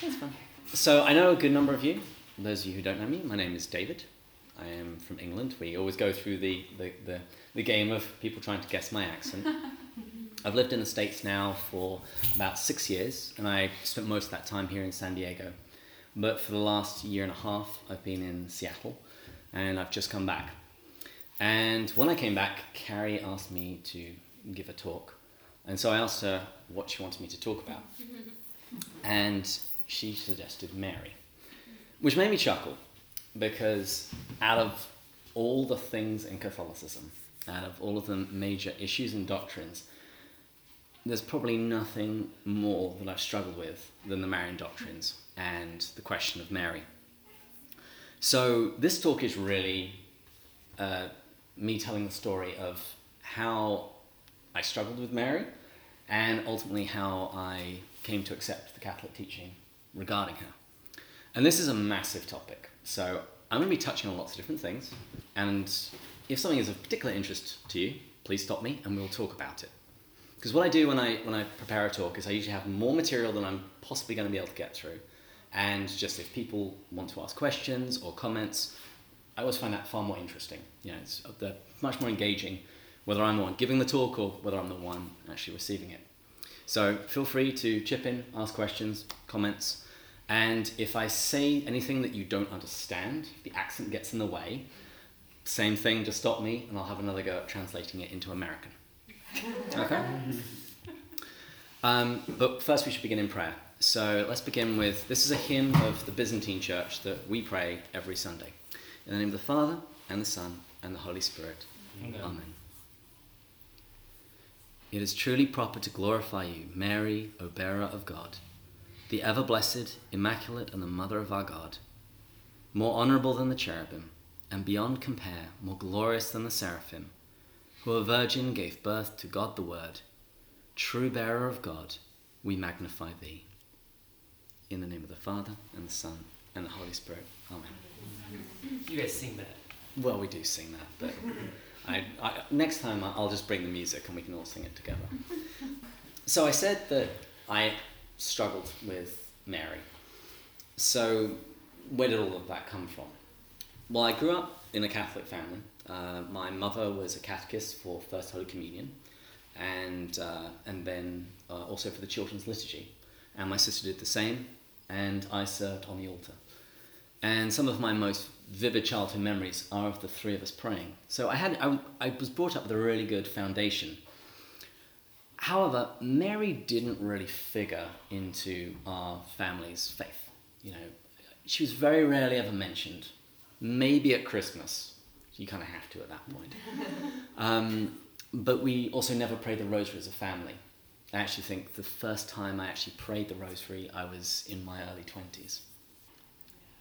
That's fun. So I know a good number of you. Those of you who don't know me, my name is David. I am from England. We always go through the, the, the, the game of people trying to guess my accent. I've lived in the States now for about six years, and I spent most of that time here in San Diego. But for the last year and a half, I've been in Seattle, and I've just come back. And when I came back, Carrie asked me to give a talk. And so I asked her what she wanted me to talk about. And she suggested Mary, which made me chuckle because out of all the things in Catholicism, out of all of the major issues and doctrines, there's probably nothing more that I've struggled with than the Marian doctrines and the question of Mary. So this talk is really uh, me telling the story of how I struggled with Mary and ultimately how I came to accept the Catholic teaching regarding her. And this is a massive topic. So I'm going to be touching on lots of different things. And if something is of particular interest to you, please stop me and we'll talk about it. Because what I do when I, when I prepare a talk is I usually have more material than I'm possibly going to be able to get through. And just if people want to ask questions or comments, I always find that far more interesting. You know, it's much more engaging whether I'm the one giving the talk or whether I'm the one actually receiving it. So feel free to chip in, ask questions, comments, and if I say anything that you don't understand, the accent gets in the way, same thing, just stop me and I'll have another go at translating it into American. Okay? Um, but first, we should begin in prayer. So let's begin with this is a hymn of the Byzantine Church that we pray every Sunday. In the name of the Father, and the Son, and the Holy Spirit. Amen. Amen. It is truly proper to glorify you, Mary, O bearer of God, the ever blessed, immaculate, and the mother of our God, more honourable than the cherubim, and beyond compare more glorious than the seraphim, who a virgin gave birth to God the Word, true bearer of God, we magnify thee. In the name of the Father, and the Son, and the Holy Spirit. Amen. You guys sing that. Well, we do sing that, but I, I, next time I'll just bring the music and we can all sing it together. So I said that I struggled with Mary. So where did all of that come from? Well, I grew up in a Catholic family. Uh, my mother was a catechist for First Holy Communion, and uh, and then uh, also for the Children's Liturgy. And my sister did the same, and I served on the altar. And some of my most vivid childhood memories are of the three of us praying. So I had I, I was brought up with a really good foundation. However, Mary didn't really figure into our family's faith. You know, she was very rarely ever mentioned. Maybe at Christmas, you kind of have to at that point. Um, but we also never prayed the rosary as a family. I actually think the first time I actually prayed the rosary, I was in my early 20s.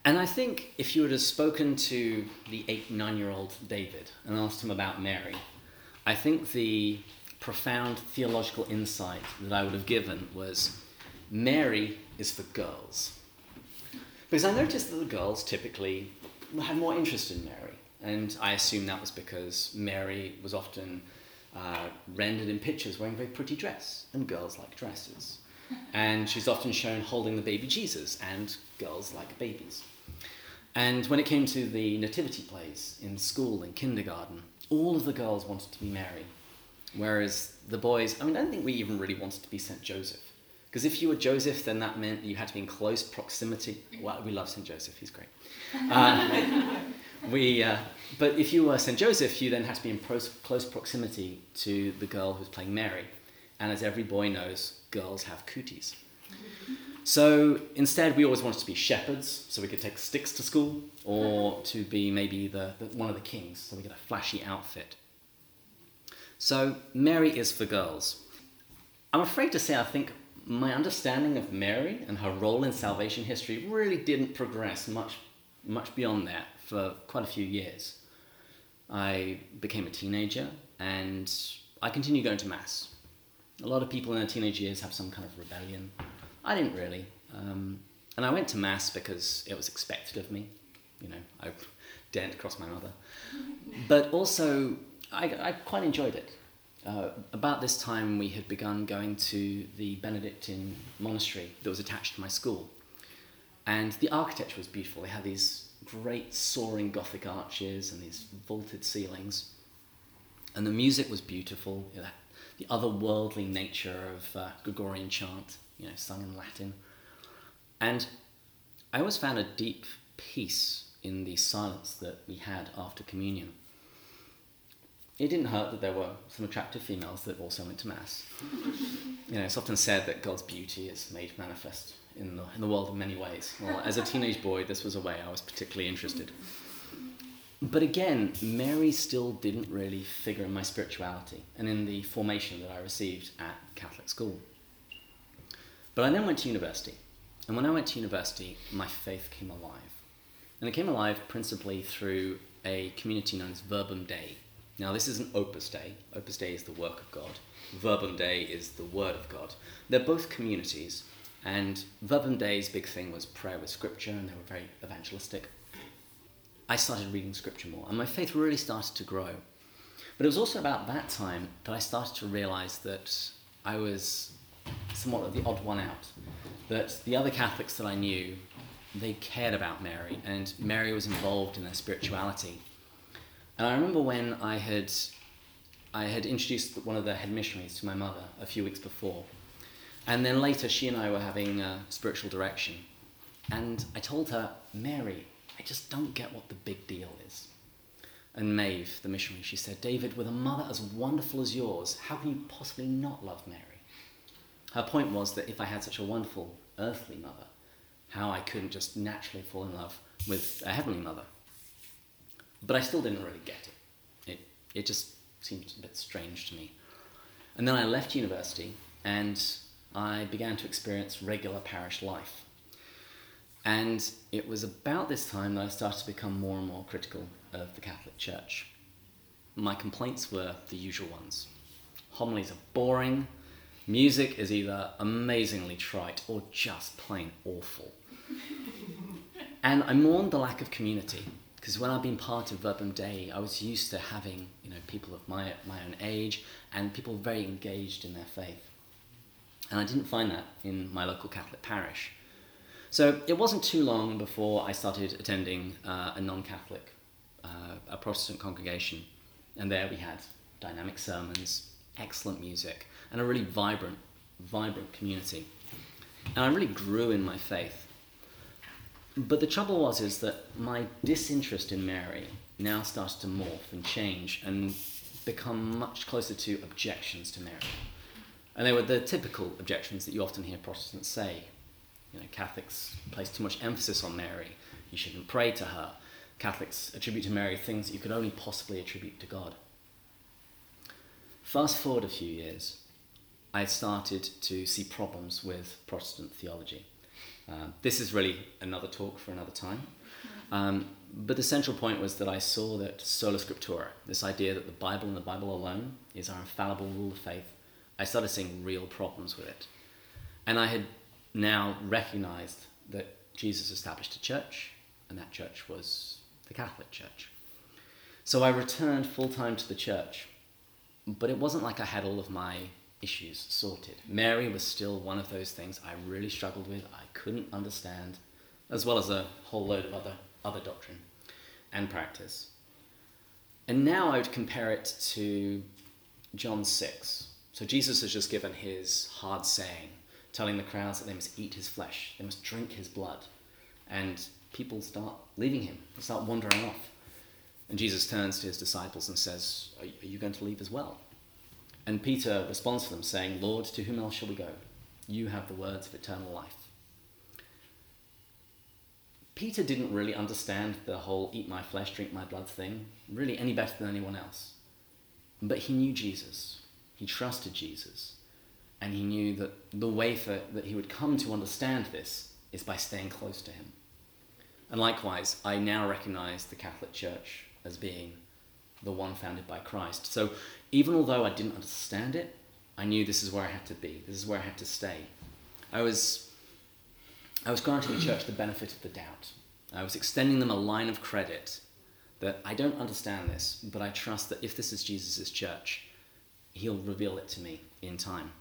And I think if you would have spoken to the eight, nine year old David and asked him about Mary, I think the profound theological insight that I would have given was Mary is for girls. Because I noticed that the girls typically had more interest in Mary. And I assume that was because Mary was often uh, rendered in pictures wearing a very pretty dress, and girls like dresses. And she's often shown holding the baby Jesus, and girls like babies. And when it came to the nativity plays in school, in kindergarten, all of the girls wanted to be Mary. Whereas the boys, I mean, I don't think we even really wanted to be St. Joseph. Because if you were Joseph, then that meant you had to be in close proximity. Well, we love St. Joseph, he's great. Uh, we, uh, but if you were St. Joseph, you then had to be in pros- close proximity to the girl who's playing Mary. And as every boy knows, girls have cooties. So instead, we always wanted to be shepherds, so we could take sticks to school, or to be maybe the, the, one of the kings, so we get a flashy outfit. So Mary is for girls. I'm afraid to say, I think my understanding of Mary and her role in salvation history really didn't progress much, much beyond that for quite a few years. I became a teenager and I continued going to Mass. A lot of people in their teenage years have some kind of rebellion I didn't really. Um, and I went to Mass because it was expected of me. You know, I daren't cross my mother. But also, I, I quite enjoyed it. Uh, about this time, we had begun going to the Benedictine monastery that was attached to my school. And the architecture was beautiful. They had these great soaring Gothic arches and these vaulted ceilings. And the music was beautiful, you know, the otherworldly nature of uh, Gregorian chant, you know, sung in Latin. And I always found a deep peace in the silence that we had after communion. It didn't hurt that there were some attractive females that also went to Mass. you know, it's often said that God's beauty is made manifest in the, in the world in many ways. Well, as a teenage boy, this was a way I was particularly interested. But again, Mary still didn't really figure in my spirituality and in the formation that I received at Catholic school. But I then went to university. And when I went to university, my faith came alive. And it came alive principally through a community known as Verbum Dei. Now, this is an Opus Dei. Opus Dei is the work of God. Verbum Dei is the word of God. They're both communities, and Verbum Dei's big thing was prayer with scripture, and they were very evangelistic. I started reading scripture more, and my faith really started to grow. But it was also about that time that I started to realize that I was somewhat of the odd one out. That the other Catholics that I knew, they cared about Mary, and Mary was involved in their spirituality. And I remember when I had, I had introduced one of the head missionaries to my mother a few weeks before, and then later, she and I were having a spiritual direction. And I told her, Mary, I just don't get what the big deal is. And Maeve, the missionary, she said, David, with a mother as wonderful as yours, how can you possibly not love Mary? Her point was that if I had such a wonderful earthly mother, how I couldn't just naturally fall in love with a heavenly mother. But I still didn't really get it. It, it just seemed a bit strange to me. And then I left university and I began to experience regular parish life. And it was about this time that I started to become more and more critical of the Catholic Church. My complaints were the usual ones homilies are boring, music is either amazingly trite or just plain awful. and I mourned the lack of community because when I've been part of Verbum Dei, I was used to having you know people of my my own age and people very engaged in their faith. And I didn't find that in my local Catholic parish. So it wasn't too long before I started attending uh, a non Catholic, uh, a Protestant congregation. And there we had dynamic sermons, excellent music, and a really vibrant, vibrant community. And I really grew in my faith. But the trouble was is that my disinterest in Mary now started to morph and change and become much closer to objections to Mary. And they were the typical objections that you often hear Protestants say. You know, Catholics place too much emphasis on Mary. You shouldn't pray to her. Catholics attribute to Mary things that you could only possibly attribute to God. Fast forward a few years, I started to see problems with Protestant theology. Uh, this is really another talk for another time. Um, but the central point was that I saw that sola scriptura, this idea that the Bible and the Bible alone is our infallible rule of faith, I started seeing real problems with it. And I had now recognized that Jesus established a church, and that church was the Catholic Church. So I returned full time to the church, but it wasn't like I had all of my issues sorted. Mary was still one of those things I really struggled with, I couldn't understand, as well as a whole load of other, other doctrine and practice. And now I would compare it to John 6, so Jesus has just given his hard saying, telling the crowds that they must eat his flesh, they must drink his blood. And people start leaving him, they start wandering off. And Jesus turns to his disciples and says, Are you going to leave as well? And Peter responds to them, saying, Lord, to whom else shall we go? You have the words of eternal life. Peter didn't really understand the whole eat my flesh, drink my blood thing, really any better than anyone else. But he knew Jesus. He trusted Jesus. And he knew that the way for, that he would come to understand this is by staying close to him. And likewise, I now recognize the Catholic Church as being the one founded by Christ. So even although I didn't understand it, I knew this is where I had to be. This is where I had to stay. I was, I was granting the church the benefit of the doubt. I was extending them a line of credit that I don't understand this, but I trust that if this is Jesus' church, He'll reveal it to me in time.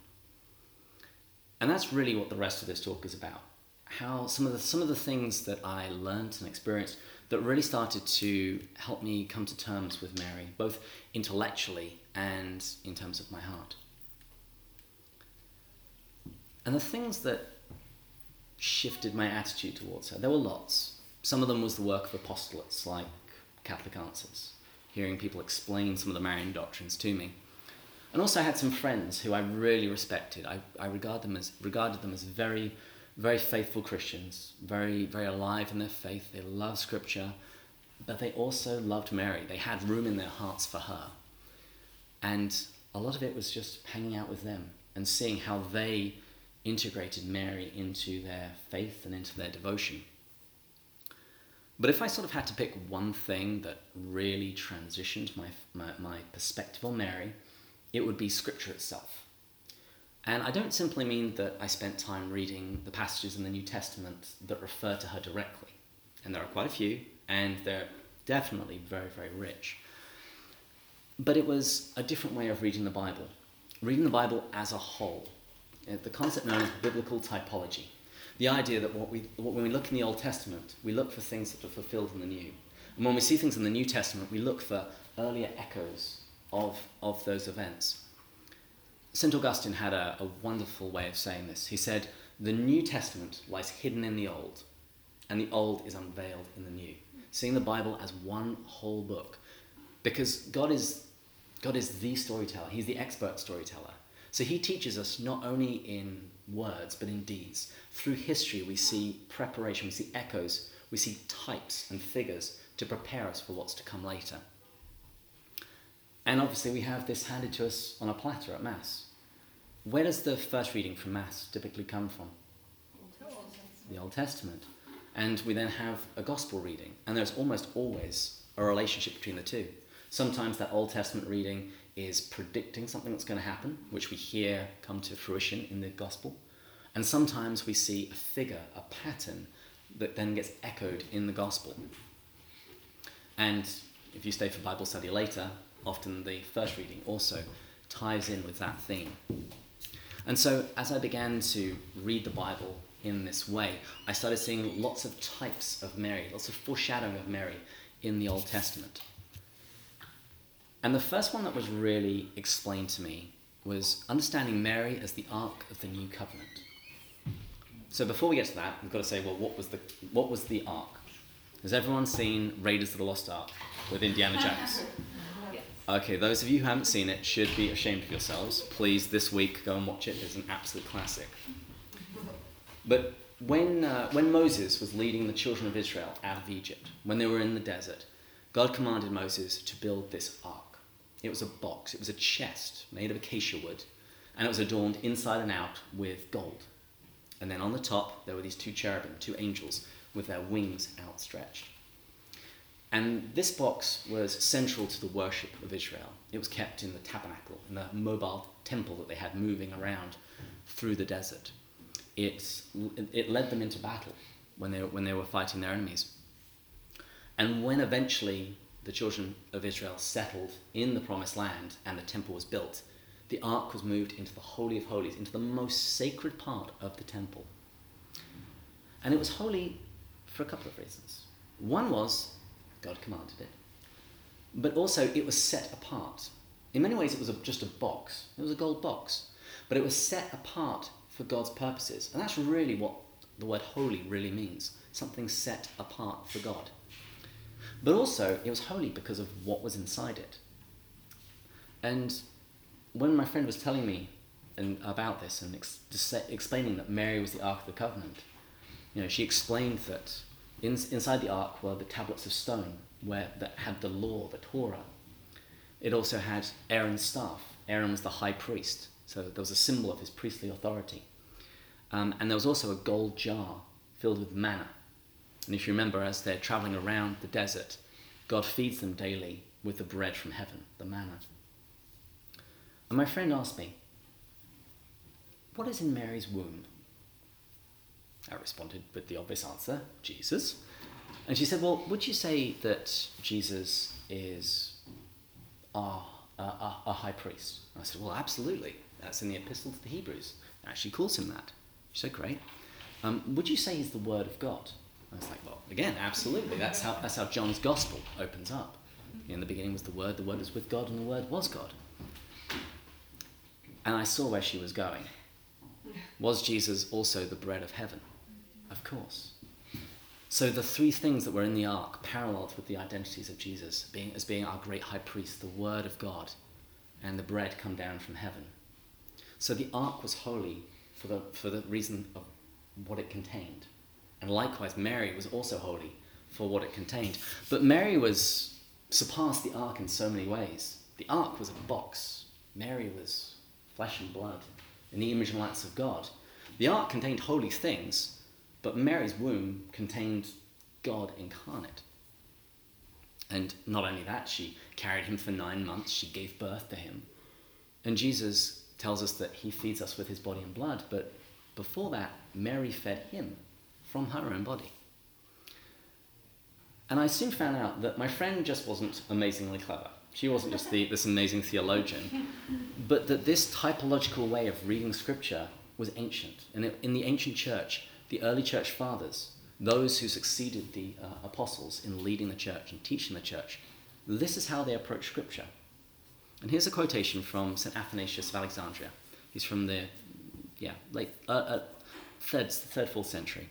And that's really what the rest of this talk is about. how some of the some of the things that I learned and experienced that really started to help me come to terms with Mary, both intellectually and in terms of my heart. And the things that shifted my attitude towards her, there were lots. Some of them was the work of apostolates like Catholic Answers, hearing people explain some of the Marian doctrines to me. And also I had some friends who I really respected. I, I regard them as, regarded them as very, very faithful Christians, very, very alive in their faith. They loved Scripture, but they also loved Mary. They had room in their hearts for her. And a lot of it was just hanging out with them and seeing how they integrated Mary into their faith and into their devotion. But if I sort of had to pick one thing that really transitioned my, my, my perspective on Mary, it would be Scripture itself. And I don't simply mean that I spent time reading the passages in the New Testament that refer to her directly. And there are quite a few, and they're definitely very, very rich. But it was a different way of reading the Bible, reading the Bible as a whole. Uh, the concept known as biblical typology. The idea that what we, when we look in the Old Testament, we look for things that are fulfilled in the New. And when we see things in the New Testament, we look for earlier echoes of, of those events. St. Augustine had a, a wonderful way of saying this. He said, The New Testament lies hidden in the Old, and the Old is unveiled in the New. Seeing the Bible as one whole book. Because God is, God is the storyteller, He's the expert storyteller. So He teaches us not only in words, but in deeds. Through history, we see preparation, we see echoes, we see types and figures to prepare us for what's to come later. And obviously, we have this handed to us on a platter at Mass. Where does the first reading from Mass typically come from? The Old Testament. And we then have a Gospel reading, and there's almost always a relationship between the two. Sometimes that Old Testament reading is predicting something that's going to happen, which we hear come to fruition in the Gospel. And sometimes we see a figure, a pattern, that then gets echoed in the Gospel. And if you stay for Bible study later, often the first reading also ties in with that theme. And so, as I began to read the Bible in this way, I started seeing lots of types of Mary, lots of foreshadowing of Mary in the Old Testament. And the first one that was really explained to me was understanding Mary as the Ark of the New Covenant. So before we get to that, we've got to say, well, what was the what was the Ark? Has everyone seen Raiders of the Lost Ark with Indiana Jones? Okay, those of you who haven't seen it should be ashamed of yourselves. Please, this week, go and watch it. It's an absolute classic. But when, uh, when Moses was leading the children of Israel out of Egypt, when they were in the desert, God commanded Moses to build this ark. It was a box, it was a chest made of acacia wood, and it was adorned inside and out with gold. And then on the top, there were these two cherubim, two angels, with their wings outstretched. And this box was central to the worship of Israel. It was kept in the tabernacle, in the mobile temple that they had moving around through the desert. It, it led them into battle when they, when they were fighting their enemies. And when eventually the children of Israel settled in the promised land and the temple was built, the ark was moved into the Holy of Holies, into the most sacred part of the temple. And it was holy for a couple of reasons. One was God commanded it. But also, it was set apart. In many ways, it was a, just a box. It was a gold box. But it was set apart for God's purposes. And that's really what the word holy really means something set apart for God. But also, it was holy because of what was inside it. And when my friend was telling me and, about this and ex- explaining that Mary was the Ark of the Covenant, you know, she explained that in, inside the ark were the tablets of stone where, that had the law, the Torah. It also had Aaron's staff. Aaron was the high priest, so there was a symbol of his priestly authority. Um, and there was also a gold jar filled with manna. And if you remember, as they're traveling around the desert, God feeds them daily with the bread from heaven, the manna. And my friend asked me, What is in Mary's womb? I responded with the obvious answer Jesus. And she said, Well, would you say that Jesus is our, our, our high priest? And I said, Well, absolutely. That's in the Epistle to the Hebrews. It actually calls him that. She said, Great. um, would you say he's the Word of God? I was like, well, again, absolutely. That's how, that's how John's Gospel opens up. In the beginning was the Word, the Word was with God, and the Word was God. And I saw where she was going. Was Jesus also the bread of heaven? Of course. So the three things that were in the ark paralleled with the identities of Jesus being, as being our great high priest, the Word of God, and the bread come down from heaven. So the ark was holy for the, for the reason of what it contained. And likewise, Mary was also holy for what it contained. But Mary was surpassed the ark in so many ways. The ark was a box. Mary was flesh and blood in the image and likeness of God. The ark contained holy things, but Mary's womb contained God incarnate. And not only that, she carried him for nine months, she gave birth to him. And Jesus tells us that he feeds us with his body and blood, but before that, Mary fed him from her own body. And I soon found out that my friend just wasn't amazingly clever. She wasn't just the, this amazing theologian, but that this typological way of reading scripture was ancient. And in the ancient church, the early church fathers, those who succeeded the uh, apostles in leading the church and teaching the church, this is how they approach scripture. And here's a quotation from St. Athanasius of Alexandria. He's from the yeah, late, uh, uh, third, third, fourth century.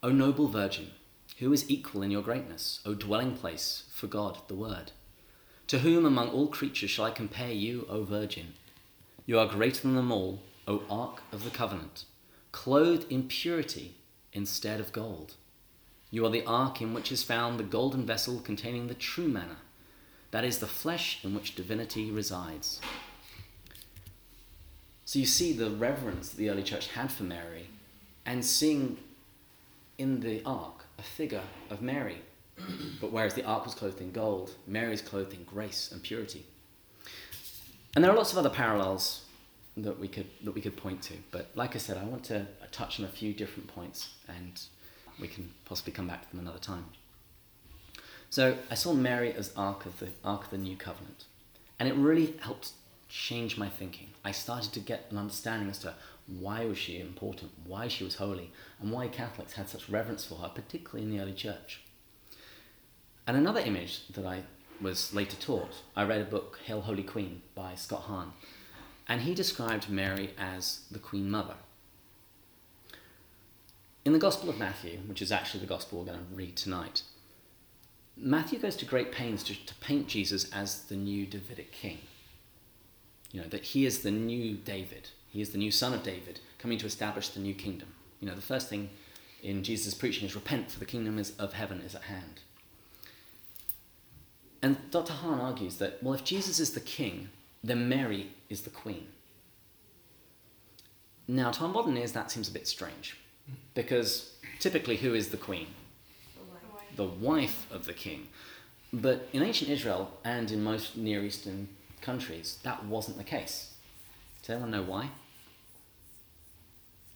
O noble virgin, who is equal in your greatness, O dwelling place for God, the Word? To whom among all creatures shall I compare you, O virgin? You are greater than them all, O ark of the covenant, clothed in purity instead of gold. You are the ark in which is found the golden vessel containing the true manna, that is, the flesh in which divinity resides. So you see the reverence that the early church had for Mary, and seeing in the ark a figure of Mary. but whereas the ark was clothed in gold, Mary is clothed in grace and purity. And there are lots of other parallels that we could that we could point to. But like I said, I want to touch on a few different points, and we can possibly come back to them another time. So I saw Mary as Ark of the Ark of the New Covenant, and it really helped change my thinking. I started to get an understanding as to why was she important, why she was holy, and why Catholics had such reverence for her, particularly in the early church. And another image that I was later taught, I read a book, Hail Holy Queen, by Scott Hahn, and he described Mary as the Queen Mother. In the Gospel of Matthew, which is actually the Gospel we're going to read tonight, Matthew goes to great pains to, to paint Jesus as the new Davidic king. You know, that he is the new David. He is the new son of David, coming to establish the new kingdom. You know, the first thing in Jesus' preaching is repent, for the kingdom is, of heaven is at hand. And Dr. Hahn argues that, well, if Jesus is the king, then Mary is the queen. Now, to our modern ears, that seems a bit strange, because typically, who is the queen? The wife of the king. But in ancient Israel and in most Near Eastern countries, that wasn't the case. Does anyone know why?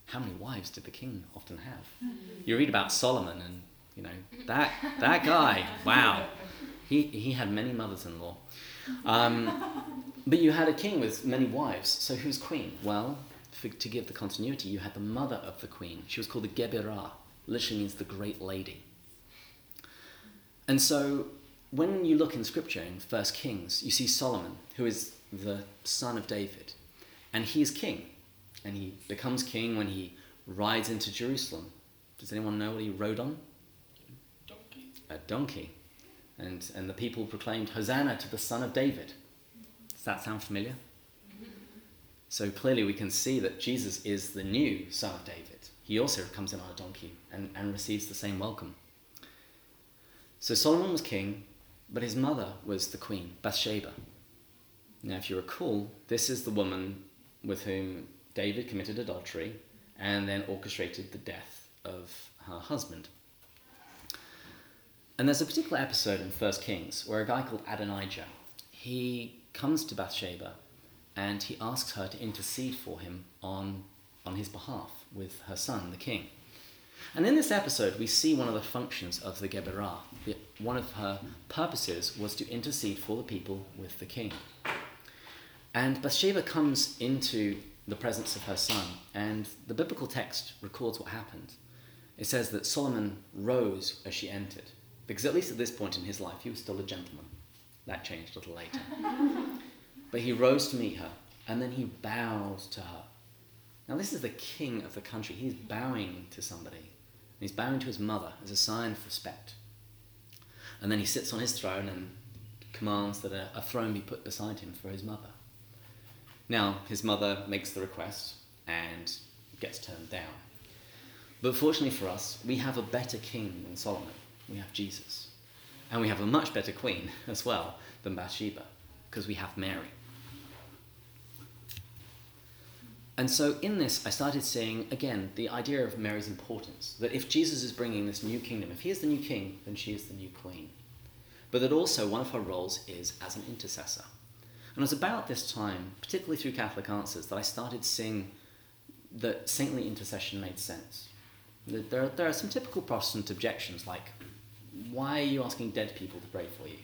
How many wives did the king often have? You read about Solomon, and you know that that guy. Wow, he he had many mothers-in-law. Um, but you had a king with many wives. So who's queen? Well, for, to give the continuity, you had the mother of the queen. She was called the Gebirah. Literally means the great lady. And so when you look in scripture in First Kings, you see Solomon, who is the son of David, and he is king. And he becomes king when he rides into Jerusalem. Does anyone know what he rode on? Donkey. A donkey. And, and the people proclaimed, Hosanna to the son of David. Does that sound familiar? Mm-hmm. So clearly we can see that Jesus is the new son of David. He also comes in on a donkey and, and receives the same welcome. So Solomon was king, but his mother was the queen, Bathsheba. Now, if you recall, this is the woman with whom David committed adultery and then orchestrated the death of her husband. And there's a particular episode in First Kings where a guy called Adonijah, he comes to Bathsheba and he asks her to intercede for him on, on his behalf with her son, the king. And in this episode, we see one of the functions of the Gebirah. One of her purposes was to intercede for the people with the king. And Bathsheba comes into the presence of her son. And the biblical text records what happened. It says that Solomon rose as she entered, because at least at this point in his life, he was still a gentleman. That changed a little later. but he rose to meet her, and then he bowed to her. Now, this is the king of the country. He's bowing to somebody. And he's bowing to his mother as a sign of respect. And then he sits on his throne and commands that a, a throne be put beside him for his mother. Now, his mother makes the request and gets turned down. But fortunately for us, we have a better king than Solomon. We have Jesus. And we have a much better queen as well than Bathsheba, because we have Mary. And so in this, I started seeing, again, the idea of Mary's importance. That if Jesus is bringing this new kingdom, if he is the new king, then she is the new queen. But that also one of her roles is as an intercessor. And it was about this time, particularly through Catholic Answers, that I started seeing that saintly intercession made sense. There, are, there are some typical Protestant objections, like, why are you asking dead people to pray for you?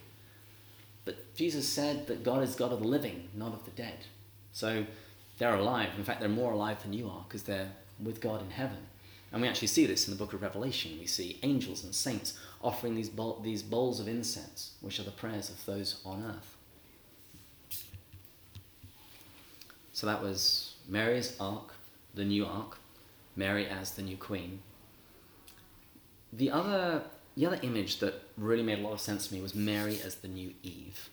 But Jesus said that God is God of the living, not of the dead. So they're alive. In fact, they're more alive than you are because they're with God in heaven. And we actually see this in the book of Revelation. We see angels and saints offering these, these bowls of incense, which are the prayers of those on earth. So that was Mary's ark, the new ark, Mary as the new queen. The other, the other image that really made a lot of sense to me was Mary as the new Eve.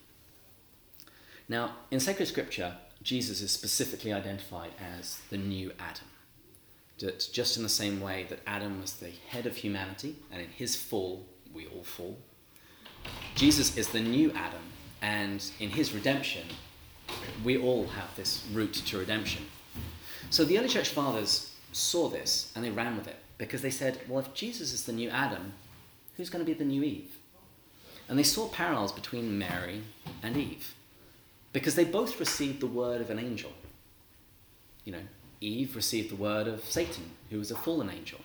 Now, in sacred scripture, Jesus is specifically identified as the new Adam. That just in the same way that Adam was the head of humanity, and in his fall, we all fall, Jesus is the new Adam, and in his redemption, we all have this route to redemption. So the early church fathers saw this and they ran with it because they said, well, if Jesus is the new Adam, who's going to be the new Eve? And they saw parallels between Mary and Eve because they both received the word of an angel. You know, Eve received the word of Satan, who was a fallen angel.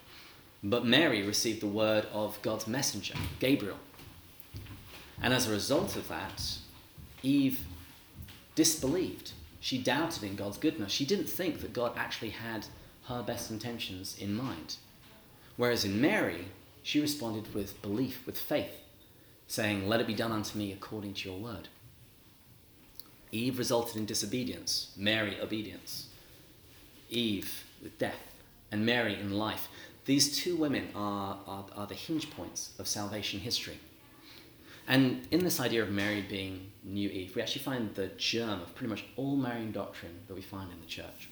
But Mary received the word of God's messenger, Gabriel. And as a result of that, Eve disbelieved. She doubted in God's goodness. She didn't think that God actually had her best intentions in mind. Whereas in Mary, she responded with belief, with faith, saying, Let it be done unto me according to your word. Eve resulted in disobedience, Mary, obedience. Eve with death, and Mary in life. These two women are, are, are the hinge points of salvation history. And in this idea of Mary being new Eve, we actually find the germ of pretty much all Marian doctrine that we find in the church.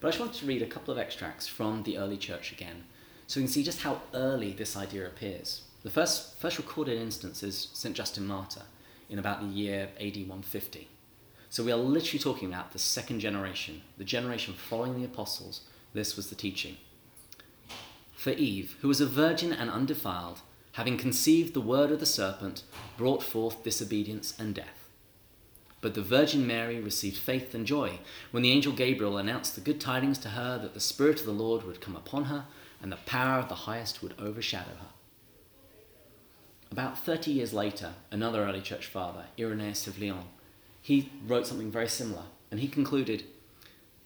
But I just wanted to read a couple of extracts from the early church again, so we can see just how early this idea appears. The first, first recorded instance is St. Justin Martyr in about the year AD 150. So we are literally talking about the second generation, the generation following the apostles. This was the teaching. For Eve, who was a virgin and undefiled, having conceived the word of the serpent, brought forth disobedience and death. But the Virgin Mary received faith and joy when the angel Gabriel announced the good tidings to her that the Spirit of the Lord would come upon her and the power of the highest would overshadow her. About 30 years later, another early church father, Irenaeus of Lyon, he wrote something very similar, and he concluded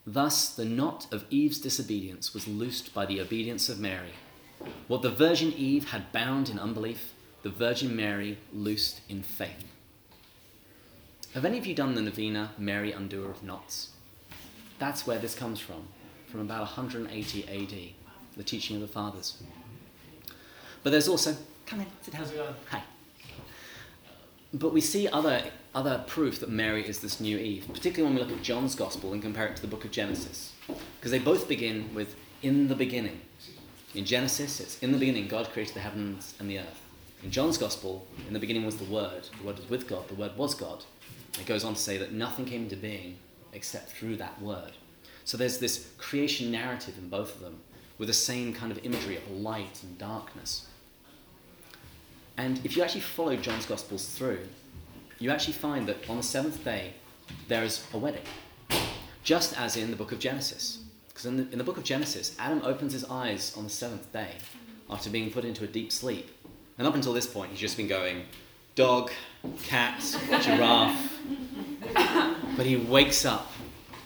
Thus the knot of Eve's disobedience was loosed by the obedience of Mary what the Virgin Eve had bound in unbelief, the Virgin Mary loosed in faith. Have any of you done the novena Mary Undoer of Knots? That's where this comes from, from about 180 AD, the teaching of the Fathers. But there's also, come in, sit down. Hi. But we see other, other proof that Mary is this new Eve, particularly when we look at John's Gospel and compare it to the book of Genesis. Because they both begin with, in the beginning. In Genesis, it's in the beginning God created the heavens and the earth. In John's Gospel, in the beginning was the Word. The Word was with God. The Word was God. It goes on to say that nothing came into being except through that Word. So there's this creation narrative in both of them with the same kind of imagery of light and darkness. And if you actually follow John's Gospels through, you actually find that on the seventh day there is a wedding, just as in the book of Genesis. Because in the, in the book of Genesis, Adam opens his eyes on the seventh day after being put into a deep sleep. And up until this point, he's just been going dog, cat, giraffe. but he wakes up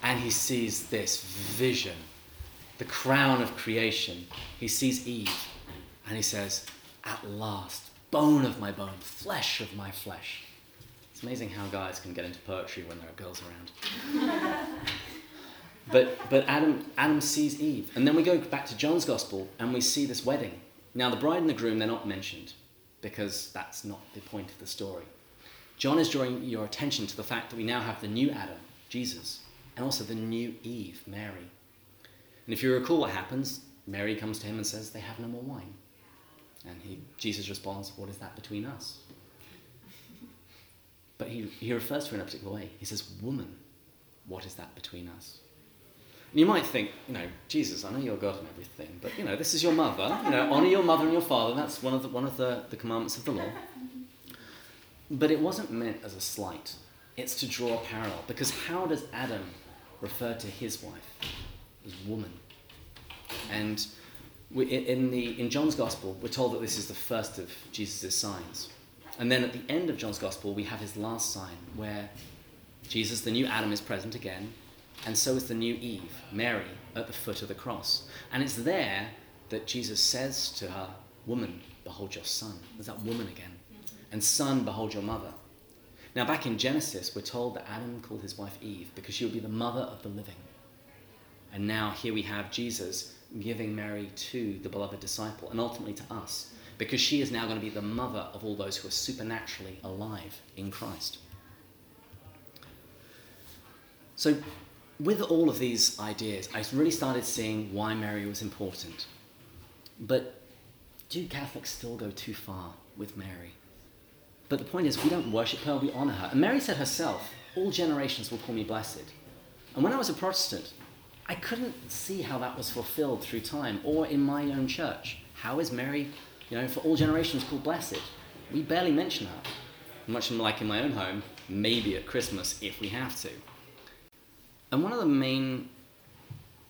and he sees this vision, the crown of creation. He sees Eve, and he says, At last, bone of my bone, flesh of my flesh. It's amazing how guys can get into poetry when there are girls around. But but Adam, Adam sees Eve. And then we go back to John's Gospel and we see this wedding. Now, the bride and the groom, they're not mentioned because that's not the point of the story. John is drawing your attention to the fact that we now have the new Adam, Jesus, and also the new Eve, Mary. And if you recall what happens, Mary comes to him and says, They have no more wine. And he, Jesus responds, What is that between us? But he, he refers to her in a particular way. He says, Woman, what is that between us? And you might think, you know, Jesus, I know you're God and everything, but you know, this is your mother. You know, honor your mother and your father. That's one of the, one of the, the commandments of the law. But it wasn't meant as a slight. It's to draw a parallel. Because how does Adam refer to his wife? As woman. And we, in, the, in John's Gospel, we're told that this is the first of Jesus' signs. And then at the end of John's Gospel, we have his last sign where Jesus, the new Adam, is present again and so is the new Eve, Mary, at the foot of the cross. And it's there that Jesus says to her, Woman, behold your son. There's that woman again. And son, behold your mother. Now, back in Genesis, we're told that Adam called his wife Eve because she would be the mother of the living. And now here we have Jesus giving Mary to the beloved disciple and ultimately to us because she is now going to be the mother of all those who are supernaturally alive in Christ. So, with all of these ideas, I really started seeing why Mary was important. But do Catholics still go too far with Mary? But the point is, we don't worship her, we honor her. And Mary said herself, All generations will call me blessed. And when I was a Protestant, I couldn't see how that was fulfilled through time or in my own church. How is Mary, you know, for all generations called blessed? We barely mention her. Much like in my own home, maybe at Christmas if we have to. And one of the main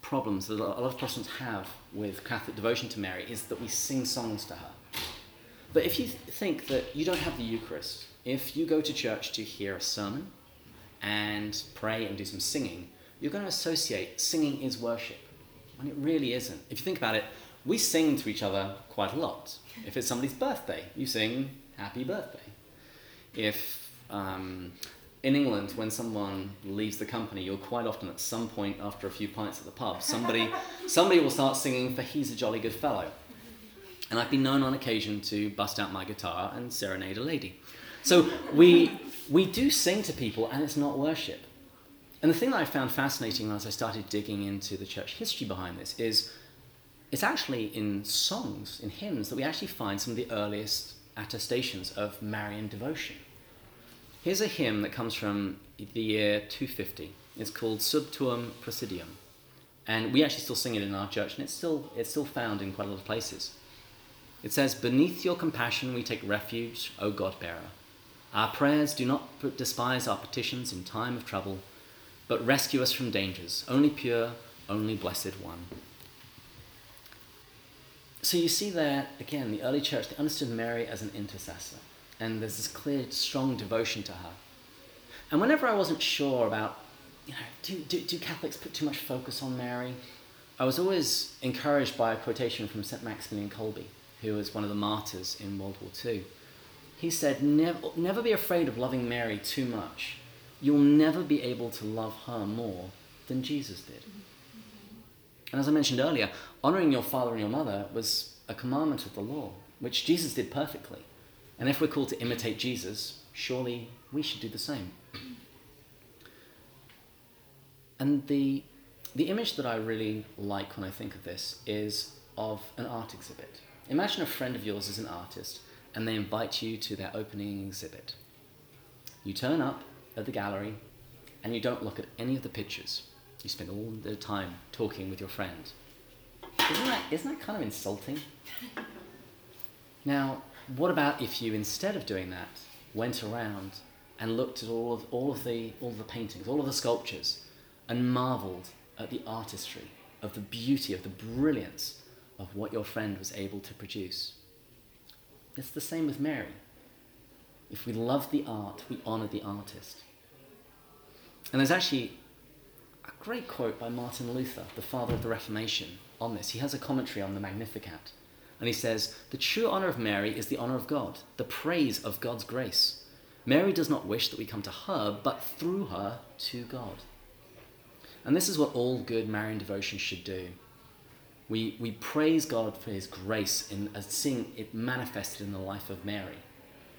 problems that a lot of Protestants have with Catholic devotion to Mary is that we sing songs to her. But if you think that you don't have the Eucharist, if you go to church to hear a sermon and pray and do some singing, you're going to associate singing is worship. And it really isn't. If you think about it, we sing to each other quite a lot. If it's somebody's birthday, you sing happy birthday. If um, in England, when someone leaves the company, you'll quite often, at some point after a few pints at the pub, somebody, somebody will start singing for He's a Jolly Good Fellow. And I've been known on occasion to bust out my guitar and serenade a lady. So we, we do sing to people, and it's not worship. And the thing that I found fascinating as I started digging into the church history behind this is it's actually in songs, in hymns, that we actually find some of the earliest attestations of Marian devotion. Here's a hymn that comes from the year 250. It's called Sub Tuum Praesidium. And we actually still sing it in our church, and it's still, it's still found in quite a lot of places. It says, Beneath your compassion we take refuge, O God bearer. Our prayers do not despise our petitions in time of trouble, but rescue us from dangers, only pure, only blessed one. So you see there, again, the early church, they understood Mary as an intercessor and there's this clear, strong devotion to her. And whenever I wasn't sure about, you know, do, do, do Catholics put too much focus on Mary? I was always encouraged by a quotation from St. Maximilian Kolbe, who was one of the martyrs in World War II. He said, never, never be afraid of loving Mary too much. You'll never be able to love her more than Jesus did. And as I mentioned earlier, honoring your father and your mother was a commandment of the law, which Jesus did perfectly. And if we're called to imitate Jesus, surely we should do the same. And the, the image that I really like when I think of this is of an art exhibit. Imagine a friend of yours is an artist and they invite you to their opening exhibit. You turn up at the gallery and you don't look at any of the pictures. You spend all the time talking with your friend. Isn't that, isn't that kind of insulting? Now, what about if you, instead of doing that, went around and looked at all of, all of, the, all of the paintings, all of the sculptures, and marveled at the artistry, of the beauty, of the brilliance of what your friend was able to produce? It's the same with Mary. If we love the art, we honor the artist. And there's actually a great quote by Martin Luther, the father of the Reformation, on this. He has a commentary on the Magnificat. And he says, The true honour of Mary is the honour of God, the praise of God's grace. Mary does not wish that we come to her, but through her to God. And this is what all good Marian devotion should do. We, we praise God for his grace in seeing it manifested in the life of Mary.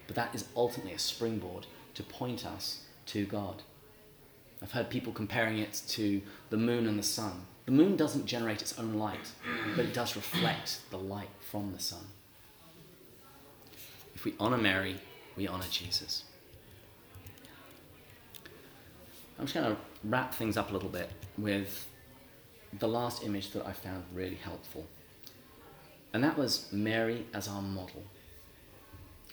But that is ultimately a springboard to point us to God. I've heard people comparing it to the moon and the sun. The moon doesn't generate its own light, but it does reflect the light from the sun. If we honour Mary, we honour Jesus. I'm just going to wrap things up a little bit with the last image that I found really helpful. And that was Mary as our model.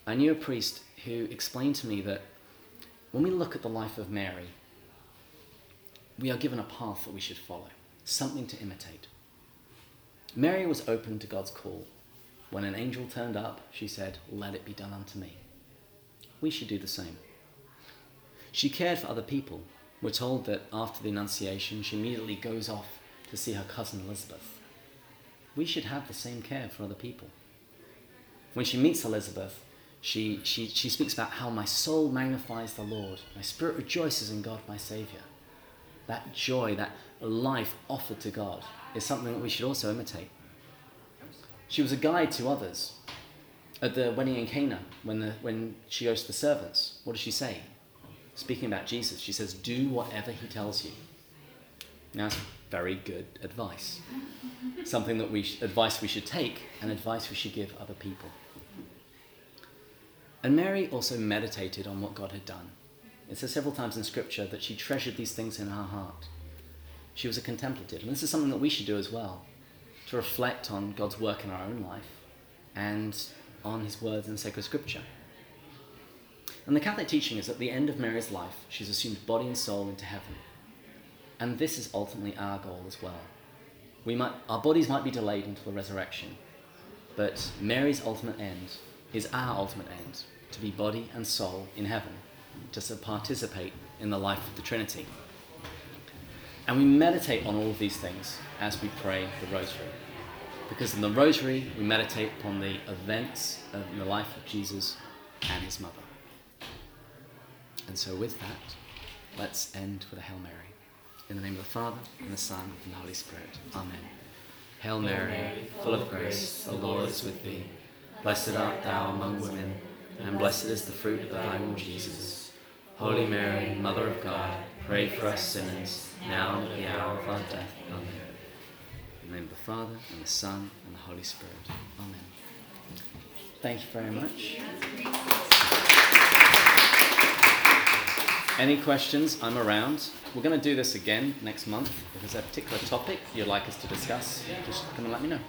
I knew a priest who explained to me that when we look at the life of Mary, we are given a path that we should follow, something to imitate. Mary was open to God's call. When an angel turned up, she said, Let it be done unto me. We should do the same. She cared for other people. We're told that after the Annunciation, she immediately goes off to see her cousin Elizabeth. We should have the same care for other people. When she meets Elizabeth, she, she, she speaks about how my soul magnifies the Lord, my spirit rejoices in God, my Saviour. That joy, that life offered to God, is something that we should also imitate. She was a guide to others. At the wedding in Cana, when, the, when she goes to the servants, what does she say? Speaking about Jesus, she says, Do whatever he tells you. Now, that's very good advice. Something that we advice we should take and advice we should give other people. And Mary also meditated on what God had done. It says several times in Scripture that she treasured these things in her heart. She was a contemplative, and this is something that we should do as well to reflect on God's work in our own life and on His words in sacred Scripture. And the Catholic teaching is at the end of Mary's life, she's assumed body and soul into heaven. And this is ultimately our goal as well. We might, our bodies might be delayed until the resurrection, but Mary's ultimate end is our ultimate end to be body and soul in heaven, to participate in the life of the Trinity. And we meditate on all of these things as we pray the Rosary. Because in the Rosary, we meditate upon the events of the life of Jesus and his mother. And so, with that, let's end with a Hail Mary. In the name of the Father, and the Son, and the Holy Spirit. Amen. Hail Mary, full of grace, the Lord is with thee. Blessed art thou among women, and blessed is the fruit of thy womb, Jesus. Holy Mary, Mother of God, pray for us sinners, now and at the hour of our death. Amen. In the name of the Father, and the Son, and the Holy Spirit. Amen. Thank you very much. Any questions? I'm around. We're going to do this again next month. If there's a particular topic you'd like us to discuss, just come and let me know.